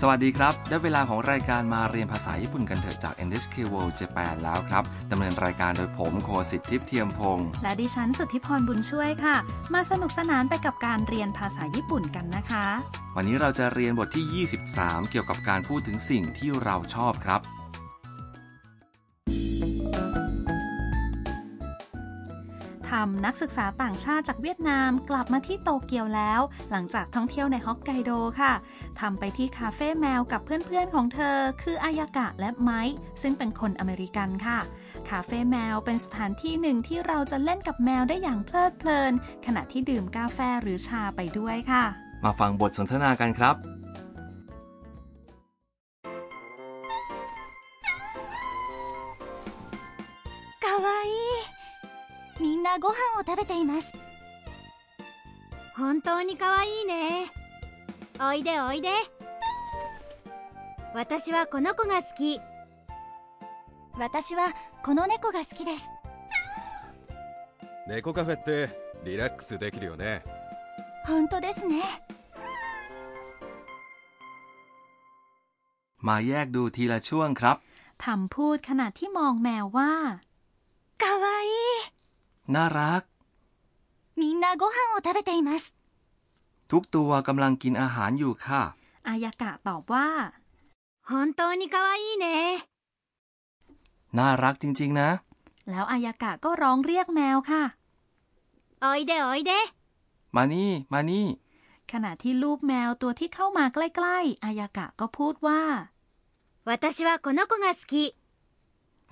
สวัสดีครับ ได้เวลาของรายการมาเรียนภาษาญี่ปุ่นกันเถอะจาก NHK World Japan แล้วครับ ดำเนินรายการโดยผมโคสิทธิ์ทิพย์เทียมพงศ์และดิฉันสุทธิพรบุญช่วยค่ะ มาสนุกสนานไปกับการเรียนภาษาญี่ปุ่นกันนะคะ วันนี้เราจะเรียนบทที่ 23 เกี่ยวกับการพูดถึงสิ่งที่เราชอบครับ ทำนักศึกษาต่างชาติจากเวียดนามกลับมาที่โตเกียวแล้ว หลังจากท่องเที่ยวในฮอกไกโดค่ะทำไปที่คาเฟ่แมวกับเพื่อนๆของเธอ คืออายากะและไมค์ซึ่งเป็นคนอเมริกันค่ะ คาเฟ่แมวเป็นสถานที่หนึ่งที่เราจะเล่นกับแมวได้อย่างเพลิดเพลิน ขณะที่ดื่มกาแฟหรือชาไปด้วยค่ะ มาฟังบทสนทนากันครับ かわいい みんなご飯を食べています本当にかわいいねおいでおいで私はこの子が好き私はこの猫が好きです猫カフェってリラックスできるよね本当ですね มาแยกดูทีละช่วงครับ ทำพูดขณะที่มองแมวว่า かわいい น่ารัก みんなご飯を食べています ทุกตัวกำลังกินอาหารอยู่ค่ะ อายากะตอบว่า 本当にかわいいね น่ารักจริงๆนะ แล้วอายากะก็ร้องเรียกแมวค่ะ おいでおいで มานี่ มานี่ ขณะที่ลูกแมวตัวที่เข้ามาใกล้ๆ อายากะก็พูดว่า 私はこの子が好き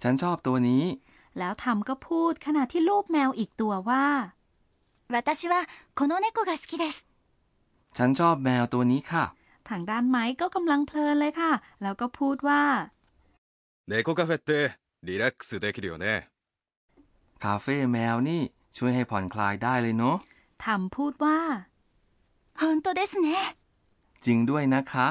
ฉันชอบตัวนี้ แล้วทำก็พูดขณะที่ลูกแมวอีกตัวว่า 私はこの猫が好きです ฉันชอบแมวตัวนี้ค่ะ ทางด้านไม้ก็กำลังเพลินเลยค่ะ แล้วก็พูดว่า 猫カフェってリラックスできるよね คาเฟ่แมวนี่ช่วยให้ผ่อนคลายได้เลยเนาะ ทำพูดว่า 本当ですね จริงด้วยนะคะ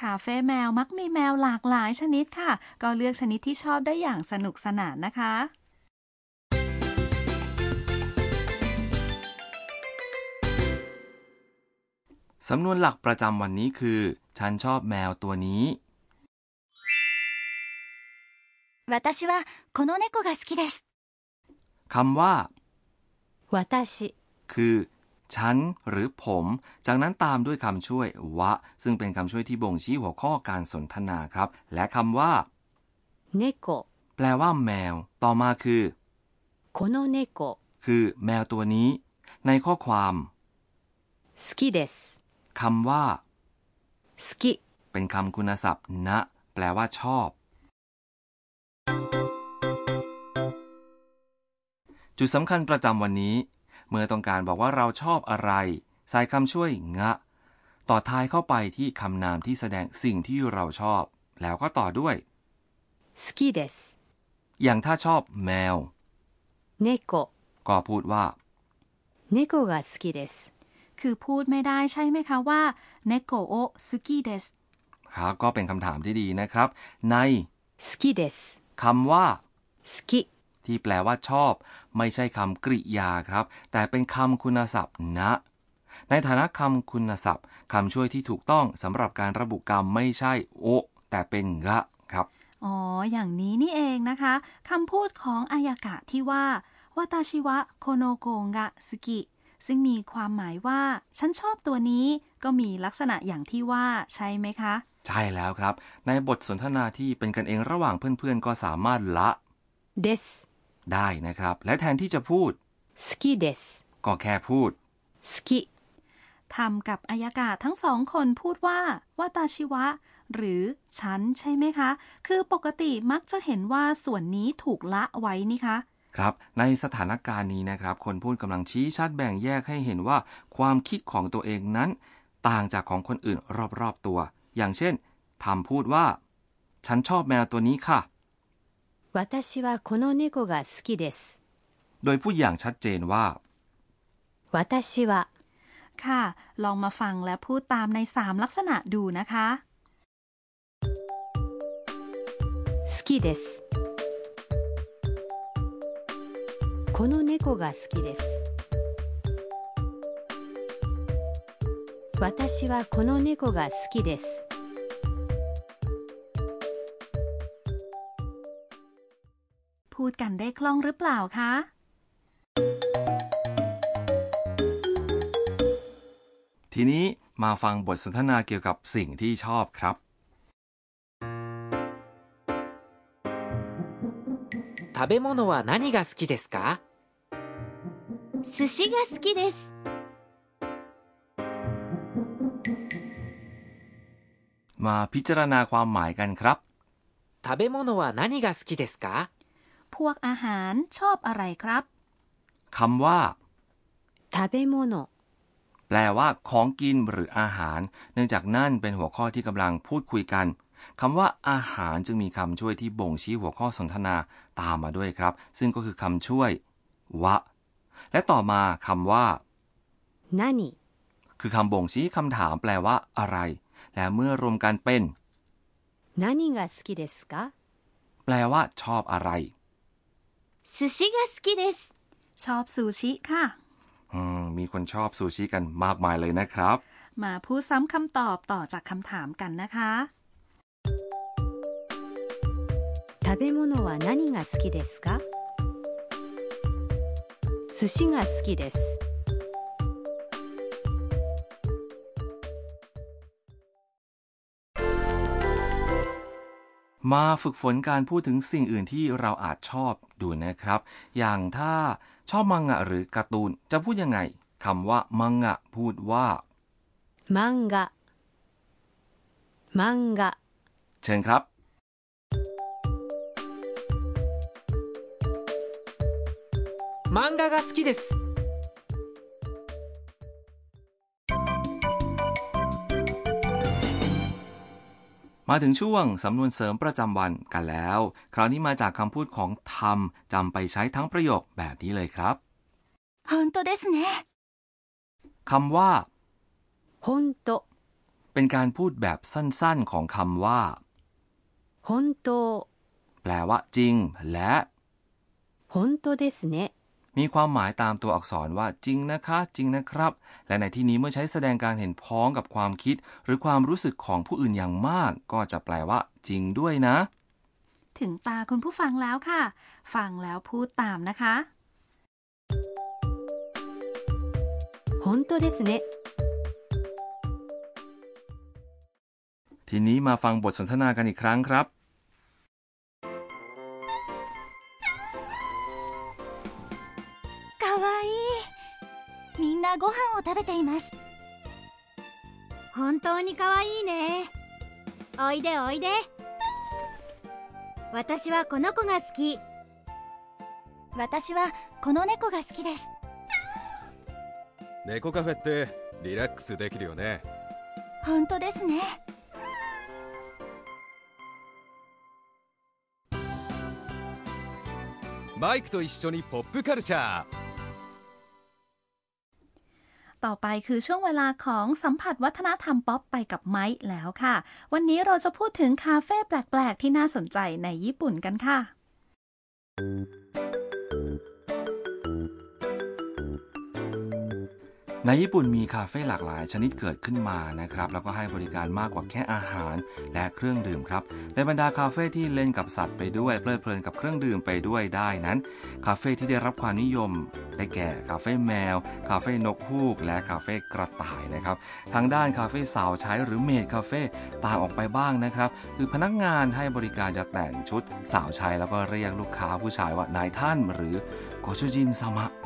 คาเฟ่แมวมักมีแมวหลากหลายชนิดค่ะ ก็เลือกชนิดที่ชอบได้อย่างสนุกสนานนะคะ สำนวนหลักประจำวันนี้คือ ฉันชอบแมวตัวนี้ 私はこの猫が好きです คำว่า 私 คือ ฉัน หรือผม จากนั้นตามด้วยคำช่วย วะ ซึ่งเป็นคำช่วยที่บ่งชี้หัวข้อการสนทนาครับ และคำว่า 猫 แปลว่าแมว ต่อมาคือ この猫 คือแมวตัวนี้ ในข้อความ 好きです คำว่า 好き เป็นคำคุณศัพท์ นะ แปลว่าชอบ จุดสำคัญประจำวันนี้ เมื่อต้องการบอกว่าเราชอบอะไร ใส่คำช่วย งะ ต่อท้ายเข้าไปที่คำนามที่แสดงสิ่งที่เราชอบ แล้วก็ต่อด้วย 好きです อย่างถ้าชอบแมว 猫 ก็พูดว่า 猫が好きです คือพูดไม่ได้ใช่ไหมคะว่าเนโกโอซุกิเดส ครับก็เป็นคำถามที่ดีนะครับ ใน 好きです คำว่า 好き ที่แปลว่าชอบ ไม่ใช่คำกริยาครับ แต่เป็นคำคุณศัพท์นะ ในฐานะคำคุณศัพท์คำช่วยที่ถูกต้องสำหรับการระบุกรรมไม่ใช่โอ แต่เป็นงะครับ อ๋อ อย่างนี้นี่เองนะคะคำพูดของอายากะที่ว่าวาตาชิวะโคโนโกงะสุกิซึ่งมีความหมายว่า ฉันชอบตัวนี้ก็มีลักษณะอย่างที่ว่าใช่ไหมคะ ใช่แล้วครับ ในบทสนทนาที่เป็นกันเองระหว่างเพื่อนๆ ก็สามารถละです ได้นะครับ และแทนที่จะพูด 好きです ก็แค่พูด 好き ทำกับอายากะทั้งสองคนพูดว่าวาตาชิวะ หรือฉันใช่ไหมคะ คือปกติมักจะเห็นว่าส่วนนี้ถูกละไว้นี่คะ ครับ ในสถานการณ์นี้นะครับ คนพูดกำลังชี้ชัดแบ่งแยกให้เห็นว่า ความคิดของตัวเองนั้น ต่างจากของคนอื่นรอบๆตัว อย่างเช่นทำพูดว่า ฉันชอบแมวตัวนี้ค่ะ 私はこの猫が好きです โดยพูดอย่างชัดเจนว่า 私は ค่ะ ลองมาฟังและพูดตามในสามลักษณะดูนะคะ 好きですこの猫が好きです私はこの猫が好きです พูดกันได้คล่องหรือเปล่าคะ ทีนี้มาฟังบทสนทนาเกี่ยวกับสิ่งที่ชอบครับ 食べ物は何が好きですか寿司が好きです มาพิจารณาความหมายกันครับ 食べ物は何が好きですか พวกอาหารชอบอะไรครับ คำว่า 食べ物 แปลว่าของกินหรืออาหาร เนื่องจากนั่นเป็นหัวข้อที่กำลังพูดคุยกันคำว่าอาหารจึงมีคำช่วยที่บ่งชี้หัวข้อสนทนาตามมาด้วยครับ ซึ่งก็คือคำช่วย วะ และต่อมาคำว่า 何 คือคำบ่งชี้คำถามแปลว่าอะไร และเมื่อรวมกันเป็น 何が好きですか แปลว่า ชอบอะไร 寿司が好きです ชอบซูชิค่ะ อืมมีคนชอบซูชิกันมากมายเลยนะครับ มาพูดซ้ำคำตอบต่อจากคำถามกันนะคะ 食べ物は何が好きですか寿司が好きです มาฝึกฝนการพูดถึงสิ่งอื่นที่เราอาจชอบดูนะครับ อย่างถ้าชอบมังงะหรือการ์ตูนจะพูดยังไงคำว่ามังงะพูดว่า 漫画漫画 เชิญครับ 漫画が好きです มาถึงช่วงสำนวนเสริมประจำวันกันแล้ว คราวนี้มาจากคำพูดของทำจำไปใช้ทั้งประโยคแบบนี้เลยครับ 本当ですね คำว่า 本当 เป็นการพูดแบบสั้นๆของคำว่า 本当 แปลว่า จริง และ 本当ですね มีความหมายตามตัวอักษรว่าจริงนะคะ จริงนะครับ และในที่นี้เมื่อใช้แสดงการเห็นพ้องกับความคิด หรือความรู้สึกของผู้อื่นอย่างมาก ก็จะแปลว่า จริงด้วยนะ ถึงตาคุณผู้ฟังแล้วค่ะ ฟังแล้วพูดตามนะคะ 本当ですね ทีนี้มาฟังบทสนทนากันอีกครั้งครับ 食べています。本当にかわいいね。おいでおいで。私はこの子が好き。私はこの猫が好きです。猫カフェってリラックスできるよね。本当ですね。マイクと一緒にポップカルチャー ต่อไปคือช่วงเวลาของสัมผัสวัฒนธรรมป๊อปไปกับไม้แล้วค่ะ วันนี้เราจะพูดถึงคาเฟ่แปลก ๆ ที่น่าสนใจในญี่ปุ่นกันค่ะ ในญี่ปุ่นมีคาเฟ่หลากหลายชนิดเกิดขึ้นมานะครับแล้วก็ให้บริการมากกว่าแค่อาหารและเครื่องดื่มครับในบรรดาคาเฟ่ที่เล่นกับสัตว์ไปด้วยเพลิดเพลินกับเครื่องดื่มไปด้วยได้นั้น คาเฟ่ที่ได้รับความนิยมได้แก่คาเฟ่แมว คาเฟ่นกฮูก และคาเฟ่กระต่ายนะครับทางด้านคาเฟ่สาวใช้หรือ maid cafe ต่างออกไปบ้างนะครับคือพนักงานให้บริการจะแต่งชุดสาวใช้แล้วก็เรียกลูกค้าผู้ชายว่านายท่านหรือご主人様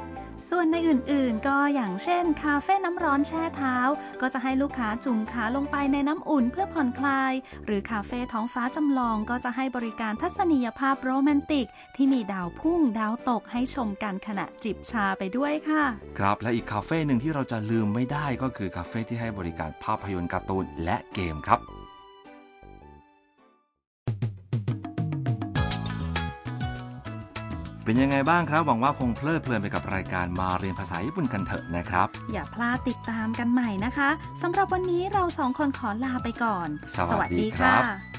ส่วนในอื่นๆ ก็อย่างเช่น คาเฟ่น้ำร้อนแช่เท้า ก็จะให้ลูกค้าจุ่มขาลงไปในน้ำอุ่นเพื่อผ่อนคลาย หรือคาเฟ่ท้องฟ้าจำลองก็จะให้บริการทัศนียภาพโรแมนติก ที่มีดาวพุ่งดาวตกให้ชมกันขณะจิบชาไปด้วยค่ะ ครับและอีกคาเฟ่หนึ่งที่เราจะลืมไม่ได้ก็คือคาเฟ่ที่ให้บริการภาพยนตร์การ์ตูนและเกมครับ เป็นยังไงบ้างครับ หวังว่าคงเพลิดเพลินไปกับรายการมาเรียนภาษาญี่ปุ่นกันเถอะนะครับ อย่าพลาดติดตามกันใหม่นะคะสำหรับวันนี้เราสองคนขอลาไปก่อน สวัสดีครับค่ะ